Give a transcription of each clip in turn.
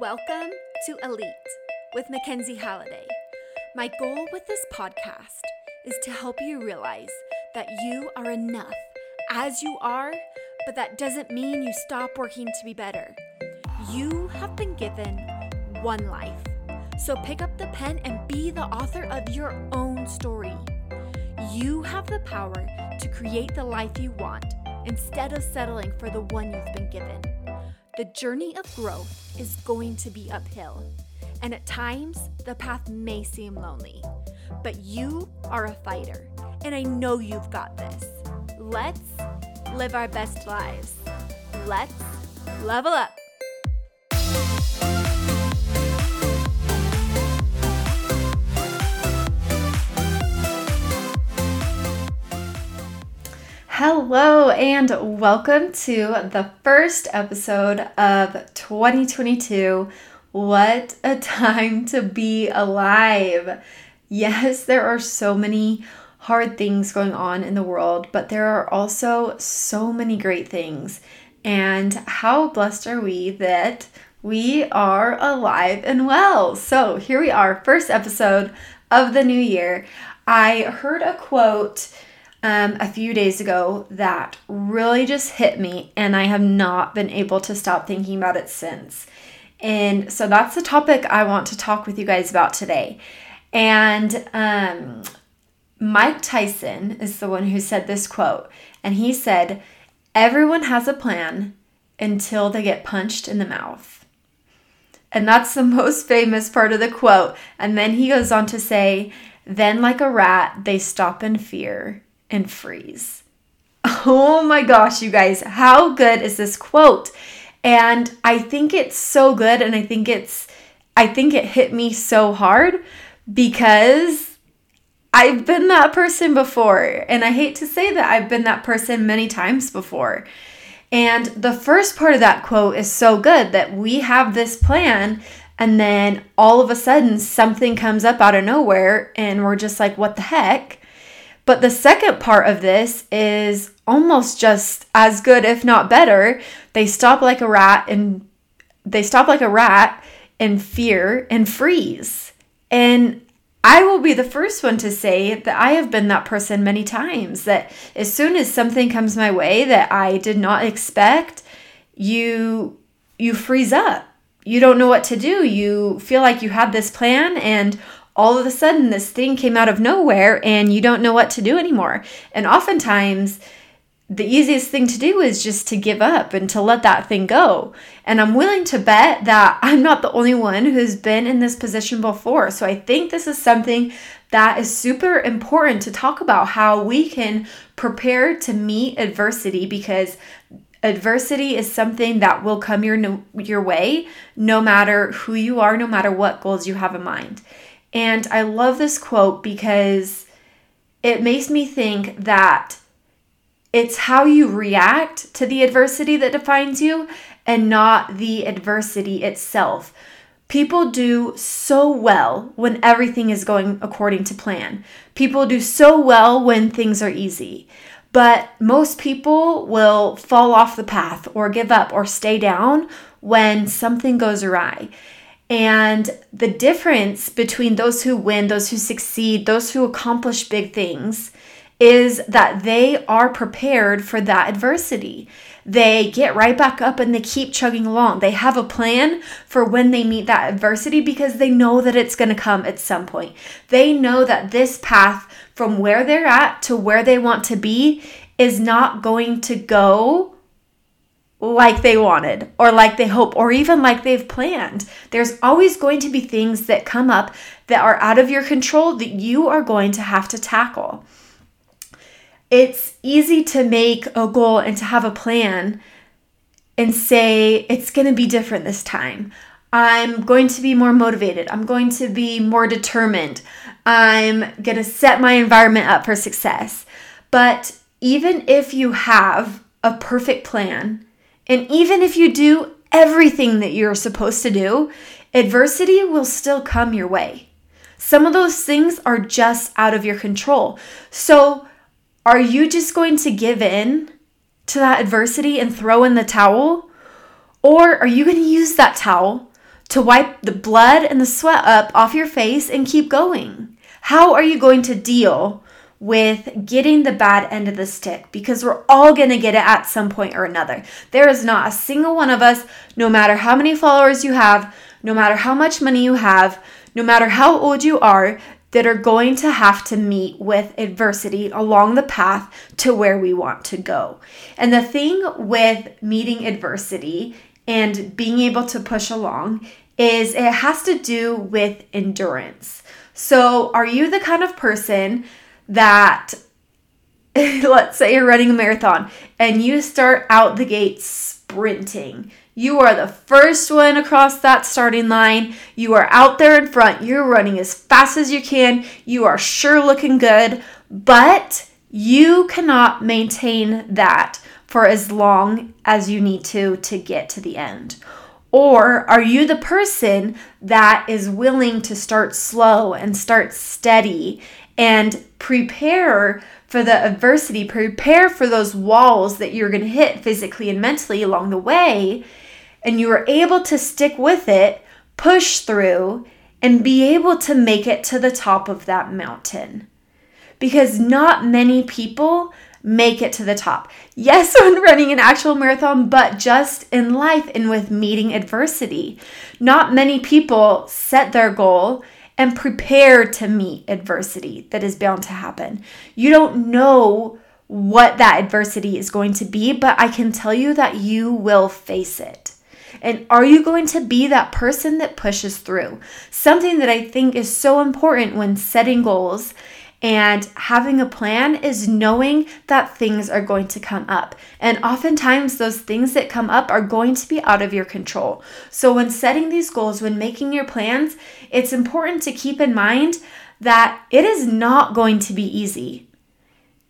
Welcome to Elite with Mackenzie Halliday. My goal with this podcast is to help you realize that you are enough as you are, but that doesn't mean you stop working to be better. You have been given one life. So pick up the pen and be the author of your own story. You have the power to create the life you want instead of settling for the one you've been given. The journey of growth is going to be uphill, and at times the path may seem lonely. But you are a fighter, and I know you've got this. Let's live our best lives. Let's level up. Hello, and welcome to the first episode of 2022. What a time to be alive! Yes, there are so many hard things going on in the world, but there are also so many great things. And how blessed are we that we are alive and well? So, here we are, first episode of the new year. I heard a quote um, a few days ago that really just hit me, and I have not been able to stop thinking about it since. And so that's the topic I want to talk with you guys about today. And um, Mike Tyson is the one who said this quote, and he said, Everyone has a plan until they get punched in the mouth. And that's the most famous part of the quote. And then he goes on to say, Then, like a rat, they stop in fear and freeze. Oh my gosh, you guys, how good is this quote? And I think it's so good and I think it's I think it hit me so hard because I've been that person before. And I hate to say that I've been that person many times before. And the first part of that quote is so good that we have this plan and then all of a sudden something comes up out of nowhere and we're just like, what the heck? But the second part of this is almost just as good, if not better. They stop like a rat and they stop like a rat in fear and freeze. And I will be the first one to say that I have been that person many times that as soon as something comes my way that I did not expect, you you freeze up. You don't know what to do. You feel like you had this plan and all of a sudden this thing came out of nowhere and you don't know what to do anymore. And oftentimes, the easiest thing to do is just to give up and to let that thing go. And I'm willing to bet that I'm not the only one who's been in this position before. So I think this is something that is super important to talk about how we can prepare to meet adversity because adversity is something that will come your your way no matter who you are, no matter what goals you have in mind. And I love this quote because it makes me think that it's how you react to the adversity that defines you and not the adversity itself. People do so well when everything is going according to plan. People do so well when things are easy. But most people will fall off the path or give up or stay down when something goes awry. And the difference between those who win, those who succeed, those who accomplish big things is that they are prepared for that adversity. They get right back up and they keep chugging along. They have a plan for when they meet that adversity because they know that it's going to come at some point. They know that this path from where they're at to where they want to be is not going to go like they wanted or like they hope or even like they've planned. There's always going to be things that come up that are out of your control that you are going to have to tackle. It's easy to make a goal and to have a plan and say it's going to be different this time. I'm going to be more motivated. I'm going to be more determined. I'm going to set my environment up for success. But even if you have a perfect plan, and even if you do everything that you're supposed to do, adversity will still come your way. Some of those things are just out of your control. So, are you just going to give in to that adversity and throw in the towel? Or are you going to use that towel to wipe the blood and the sweat up off your face and keep going? How are you going to deal with getting the bad end of the stick? Because we're all going to get it at some point or another. There is not a single one of us, no matter how many followers you have, no matter how much money you have, no matter how old you are, that are going to have to meet with adversity along the path to where we want to go. And the thing with meeting adversity and being able to push along is it has to do with endurance. So, are you the kind of person that, let's say you're running a marathon and you start out the gate sprinting? You are the first one across that starting line. You are out there in front. You're running as fast as you can. You are sure looking good, but you cannot maintain that for as long as you need to to get to the end. Or are you the person that is willing to start slow and start steady and prepare for the adversity, prepare for those walls that you're going to hit physically and mentally along the way? and you are able to stick with it, push through, and be able to make it to the top of that mountain. Because not many people make it to the top. Yes, when running an actual marathon, but just in life and with meeting adversity. Not many people set their goal and prepare to meet adversity that is bound to happen. You don't know what that adversity is going to be, but I can tell you that you will face it. And are you going to be that person that pushes through? Something that I think is so important when setting goals and having a plan is knowing that things are going to come up. And oftentimes, those things that come up are going to be out of your control. So, when setting these goals, when making your plans, it's important to keep in mind that it is not going to be easy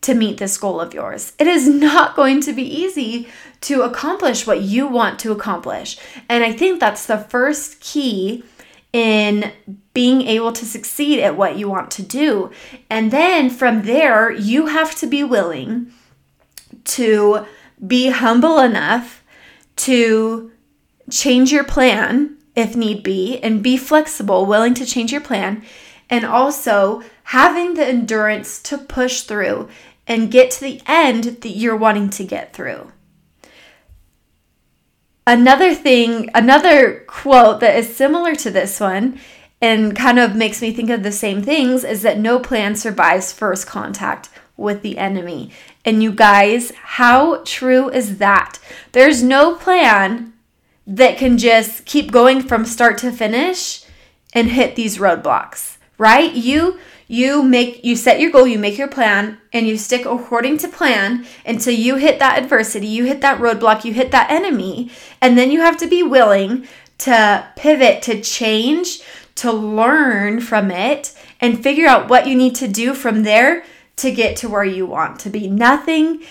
to meet this goal of yours. It is not going to be easy to accomplish what you want to accomplish. And I think that's the first key in being able to succeed at what you want to do. And then from there, you have to be willing to be humble enough to change your plan if need be and be flexible, willing to change your plan, and also having the endurance to push through and get to the end that you're wanting to get through. Another thing, another quote that is similar to this one and kind of makes me think of the same things is that no plan survives first contact with the enemy. And you guys, how true is that? There's no plan that can just keep going from start to finish and hit these roadblocks, right? You you make you set your goal you make your plan and you stick according to plan until you hit that adversity you hit that roadblock you hit that enemy and then you have to be willing to pivot to change to learn from it and figure out what you need to do from there to get to where you want to be. Nothing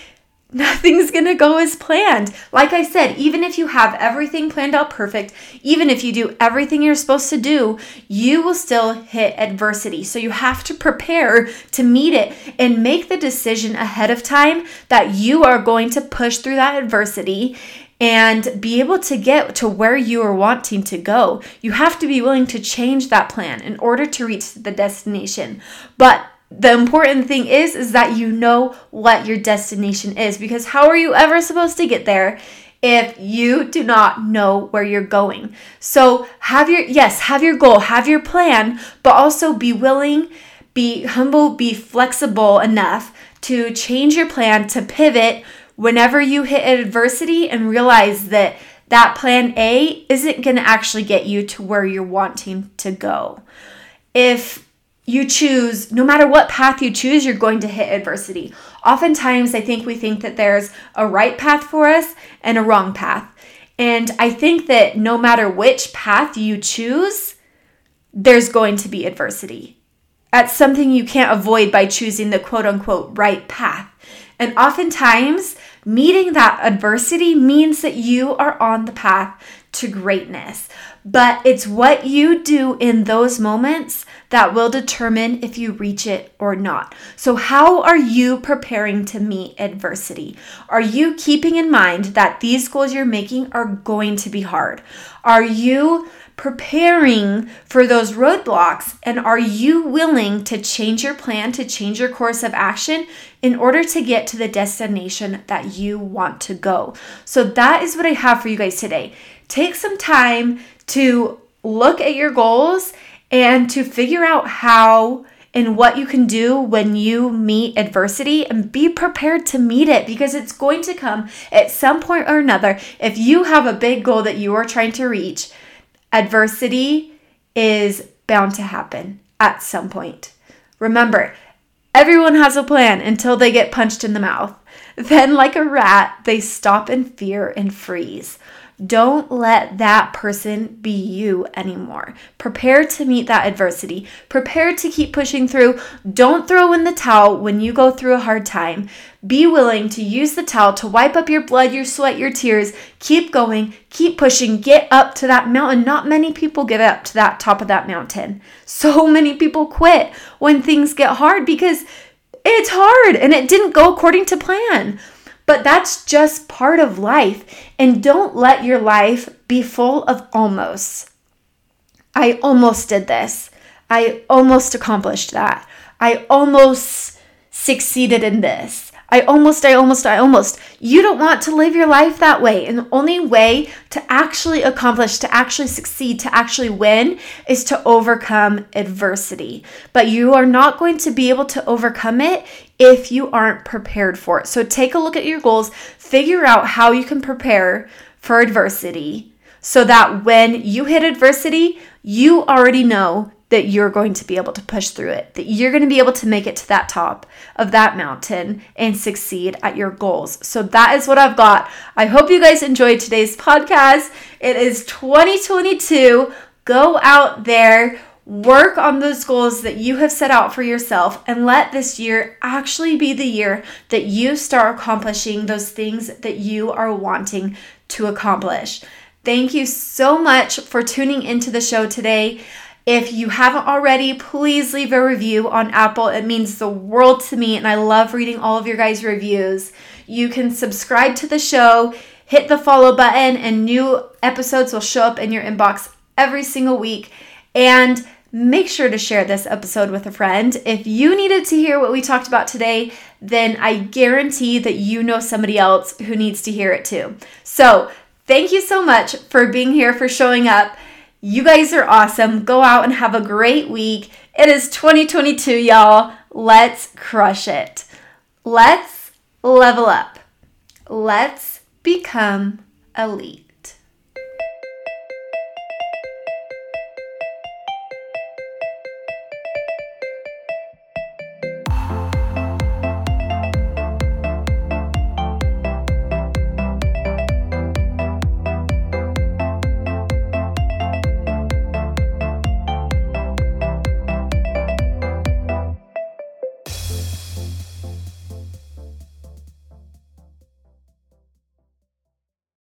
nothing's to go as planned. Like I said, even if you have everything planned out perfect, even if you do everything you're supposed to do, you will still hit adversity. So you have to prepare to meet it and make the decision ahead of time that you are going to push through that adversity and be able to get to where you are wanting to go. You have to be willing to change that plan in order to reach the destination. But the important thing is is that you know what your destination is because how are you ever supposed to get there if you do not know where you're going? So have your yes have your goal have your plan but also be willing be humble be flexible enough to change your plan to pivot whenever you hit adversity and realize that that plan A isn't going to actually get you to where you're wanting to go. If you choose, no matter what path you choose, you're going to hit adversity. Oftentimes, I think we think that there's a right path for us and a wrong path. And I think that no matter which path you choose, there's going to be adversity. That's something you can't avoid by choosing the quote unquote right path. And oftentimes, meeting that adversity means that you are on the path to greatness. But it's what you do in those moments that will determine if you reach it or not. So, how are you preparing to meet adversity? Are you keeping in mind that these goals you're making are going to be hard? Are you preparing for those roadblocks? And are you willing to change your plan, to change your course of action in order to get to the destination that you want to go? So, that is what I have for you guys today. Take some time to look at your goals and to figure out how and what you can do when you meet adversity and be prepared to meet it because it's going to come at some point or another. If you have a big goal that you are trying to reach, adversity is bound to happen at some point. Remember, everyone has a plan until they get punched in the mouth. Then, like a rat, they stop in fear and freeze. Don't let that person be you anymore. Prepare to meet that adversity. Prepare to keep pushing through. Don't throw in the towel when you go through a hard time. Be willing to use the towel to wipe up your blood, your sweat, your tears. Keep going, keep pushing, get up to that mountain. Not many people get up to that top of that mountain. So many people quit when things get hard because it's hard and it didn't go according to plan. But that's just part of life. And don't let your life be full of almost. I almost did this. I almost accomplished that. I almost succeeded in this. I almost, I almost, I almost. You don't want to live your life that way. And the only way to actually accomplish, to actually succeed, to actually win is to overcome adversity. But you are not going to be able to overcome it if you aren't prepared for it. So take a look at your goals, figure out how you can prepare for adversity so that when you hit adversity, you already know that you're going to be able to push through it, that you're going to be able to make it to that top of that mountain and succeed at your goals. So that is what I've got. I hope you guys enjoyed today's podcast. It is 2022. Go out there, work on those goals that you have set out for yourself, and let this year actually be the year that you start accomplishing those things that you are wanting to accomplish. Thank you so much for tuning into the show today. If you haven't already, please leave a review on Apple. It means the world to me, and I love reading all of your guys' reviews. You can subscribe to the show, hit the follow button, and new episodes will show up in your inbox every single week. And make sure to share this episode with a friend. If you needed to hear what we talked about today, then I guarantee that you know somebody else who needs to hear it too. So, thank you so much for being here, for showing up. You guys are awesome. Go out and have a great week. It is 2022, y'all. Let's crush it. Let's level up. Let's become elite.